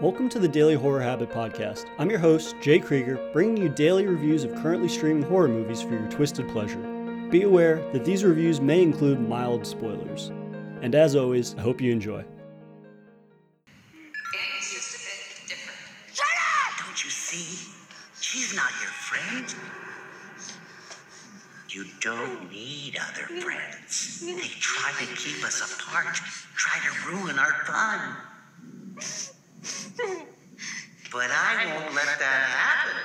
Welcome to the Daily Horror Habit Podcast. I'm your host, Jay Krieger, bringing you daily reviews of currently streaming horror movies for your twisted pleasure. Be aware that these reviews may include mild spoilers. And as always, I hope you enjoy. It's just a bit different. Don't you see? She's not your friend. You don't need other friends. They try to keep us apart, try to ruin our fun. But I won't let that happen.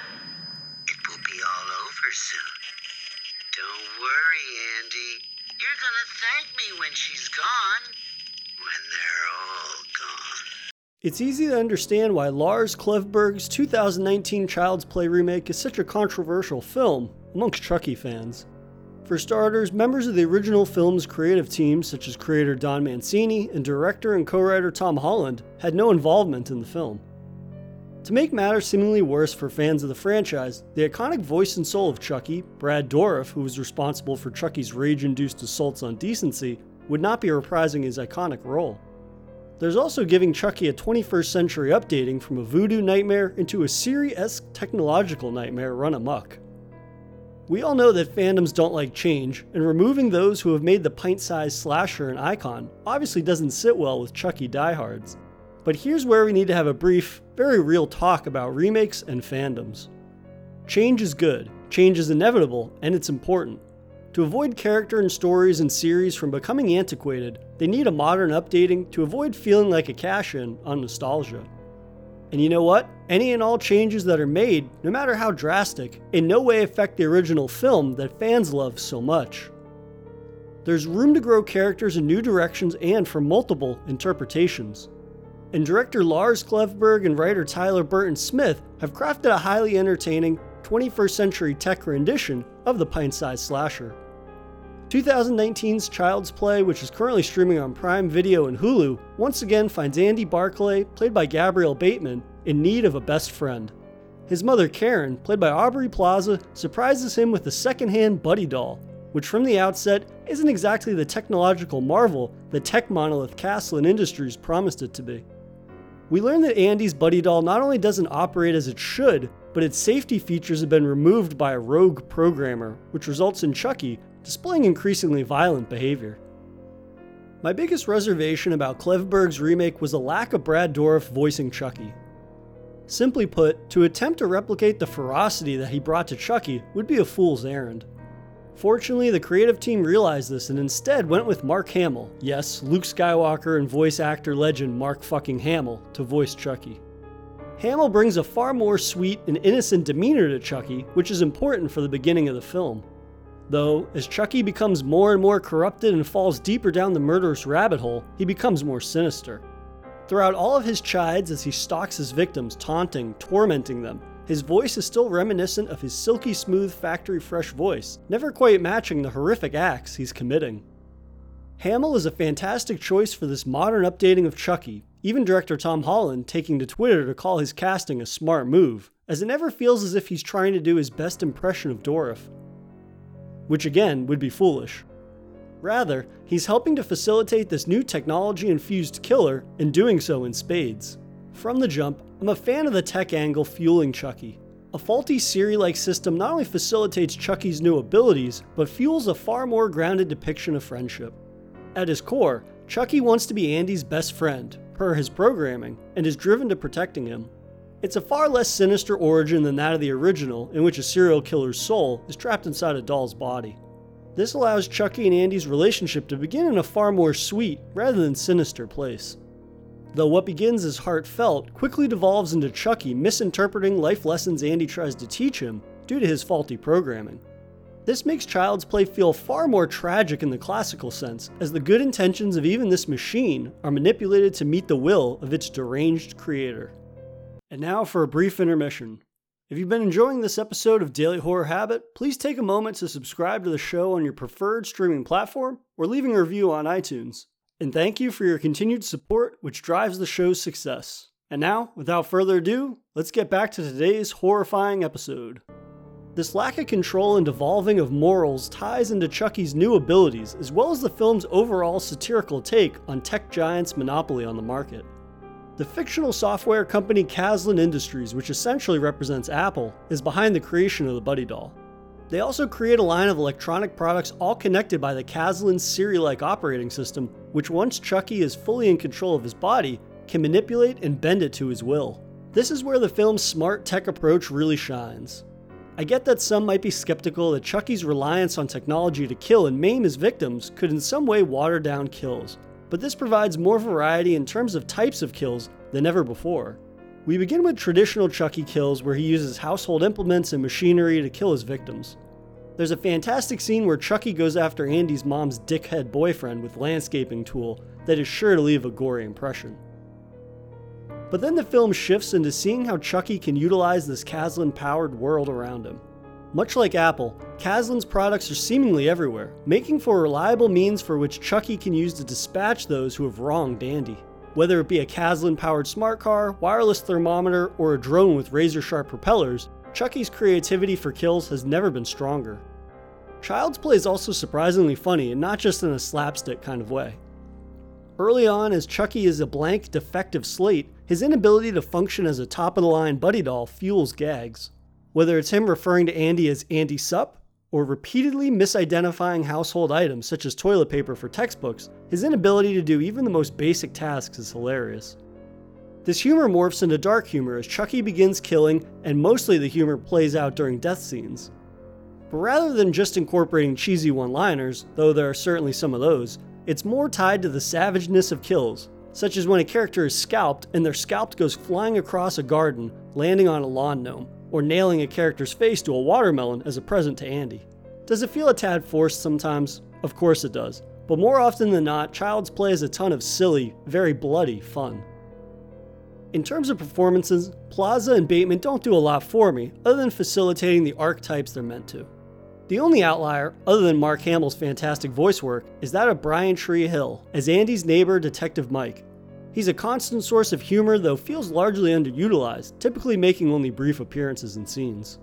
It will be all over soon. Don't worry, Andy. You're gonna thank me when she's gone. When they're all gone. It's easy to understand why Lars Klevberg's 2019 Child's Play remake is such a controversial film amongst Chucky fans. For starters, members of the original film's creative team, such as creator Don Mancini and director and co writer Tom Holland, had no involvement in the film. To make matters seemingly worse for fans of the franchise, the iconic voice and soul of Chucky, Brad Dourif, who was responsible for Chucky's rage induced assaults on decency, would not be reprising his iconic role. There's also giving Chucky a 21st century updating from a voodoo nightmare into a Siri esque technological nightmare run amok. We all know that fandoms don't like change, and removing those who have made the pint sized slasher an icon obviously doesn't sit well with Chucky diehards. But here's where we need to have a brief, very real talk about remakes and fandoms. Change is good, change is inevitable, and it's important. To avoid character and stories and series from becoming antiquated, they need a modern updating to avoid feeling like a cash in on nostalgia. And you know what? Any and all changes that are made, no matter how drastic, in no way affect the original film that fans love so much. There's room to grow characters in new directions and for multiple interpretations. And director Lars Klevberg and writer Tyler Burton Smith have crafted a highly entertaining 21st century tech rendition of the pint sized slasher. 2019's Child's Play, which is currently streaming on Prime Video and Hulu, once again finds Andy Barclay, played by Gabriel Bateman, in need of a best friend. His mother, Karen, played by Aubrey Plaza, surprises him with a secondhand buddy doll, which from the outset isn't exactly the technological marvel that tech monolith Kaslan Industries promised it to be. We learn that Andy's buddy doll not only doesn't operate as it should, but its safety features have been removed by a rogue programmer, which results in Chucky displaying increasingly violent behavior. My biggest reservation about Klevberg's remake was the lack of Brad Dourif voicing Chucky. Simply put, to attempt to replicate the ferocity that he brought to Chucky would be a fool's errand. Fortunately, the creative team realized this and instead went with Mark Hamill, yes, Luke Skywalker and voice actor legend Mark fucking Hamill, to voice Chucky. Hamill brings a far more sweet and innocent demeanor to Chucky, which is important for the beginning of the film. Though, as Chucky becomes more and more corrupted and falls deeper down the murderous rabbit hole, he becomes more sinister. Throughout all of his chides as he stalks his victims, taunting, tormenting them, his voice is still reminiscent of his silky smooth factory fresh voice, never quite matching the horrific acts he's committing. Hamill is a fantastic choice for this modern updating of Chucky, even director Tom Holland taking to Twitter to call his casting a smart move, as it never feels as if he's trying to do his best impression of Dourif which again would be foolish. Rather, he's helping to facilitate this new technology infused killer and doing so in spades. From the jump, I'm a fan of the tech angle fueling Chucky. A faulty Siri like system not only facilitates Chucky's new abilities, but fuels a far more grounded depiction of friendship. At his core, Chucky wants to be Andy's best friend, per his programming, and is driven to protecting him. It's a far less sinister origin than that of the original, in which a serial killer's soul is trapped inside a doll's body. This allows Chucky and Andy's relationship to begin in a far more sweet rather than sinister place. Though what begins as heartfelt quickly devolves into Chucky misinterpreting life lessons Andy tries to teach him due to his faulty programming. This makes Child's Play feel far more tragic in the classical sense, as the good intentions of even this machine are manipulated to meet the will of its deranged creator. And now for a brief intermission. If you've been enjoying this episode of Daily Horror Habit, please take a moment to subscribe to the show on your preferred streaming platform or leaving a review on iTunes. And thank you for your continued support, which drives the show's success. And now, without further ado, let's get back to today's horrifying episode. This lack of control and devolving of morals ties into Chucky's new abilities, as well as the film's overall satirical take on tech giants' monopoly on the market. The fictional software company Kaslan Industries, which essentially represents Apple, is behind the creation of the Buddy doll. They also create a line of electronic products all connected by the Kaslan Siri like operating system, which once Chucky is fully in control of his body, can manipulate and bend it to his will. This is where the film's smart tech approach really shines. I get that some might be skeptical that Chucky's reliance on technology to kill and maim his victims could in some way water down kills, but this provides more variety in terms of types of kills than ever before. We begin with traditional Chucky kills where he uses household implements and machinery to kill his victims. There's a fantastic scene where Chucky goes after Andy's mom's dickhead boyfriend with landscaping tool that is sure to leave a gory impression. But then the film shifts into seeing how Chucky can utilize this Kaslan powered world around him. Much like Apple, Kaslan's products are seemingly everywhere, making for a reliable means for which Chucky can use to dispatch those who have wronged Andy. Whether it be a Kaslan powered smart car, wireless thermometer, or a drone with razor sharp propellers, Chucky's creativity for kills has never been stronger. Child's Play is also surprisingly funny and not just in a slapstick kind of way. Early on, as Chucky is a blank, defective slate, his inability to function as a top of the line buddy doll fuels gags. Whether it's him referring to Andy as Andy Sup, or repeatedly misidentifying household items such as toilet paper for textbooks, his inability to do even the most basic tasks is hilarious. This humor morphs into dark humor as Chucky begins killing, and mostly the humor plays out during death scenes. But rather than just incorporating cheesy one liners, though there are certainly some of those, it's more tied to the savageness of kills, such as when a character is scalped and their scalp goes flying across a garden, landing on a lawn gnome, or nailing a character's face to a watermelon as a present to Andy. Does it feel a tad forced sometimes? Of course it does, but more often than not, Child's Play is a ton of silly, very bloody fun. In terms of performances, Plaza and Bateman don't do a lot for me, other than facilitating the archetypes they're meant to. The only outlier, other than Mark Hamill's fantastic voice work, is that of Brian Tyree Henry as Andy's neighbor, Detective Mike. He's a constant source of humor, though feels largely underutilized, typically making only brief appearances in scenes.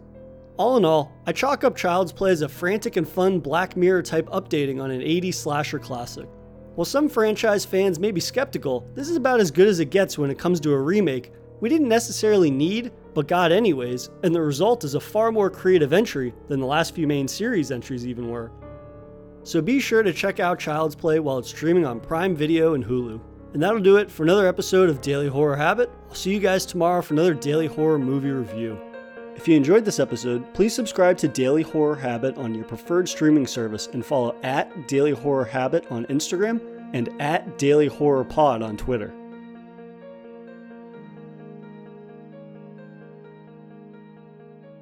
All in all, I chalk up Child's Play as a frantic and fun Black Mirror type updating on an 80s slasher classic. While some franchise fans may be skeptical, this is about as good as it gets when it comes to a remake we didn't necessarily need, but got anyways, and the result is a far more creative entry than the last few main series entries even were. So be sure to check out Child's Play while it's streaming on Prime Video and Hulu. And that'll do it for another episode of Daily Horror Habit. I'll see you guys tomorrow for another Daily Horror movie review. If you enjoyed this episode, please subscribe to Daily Horror Habit on your preferred streaming service and follow at Daily Horror Habit on Instagram and at Daily Horror Pod on Twitter.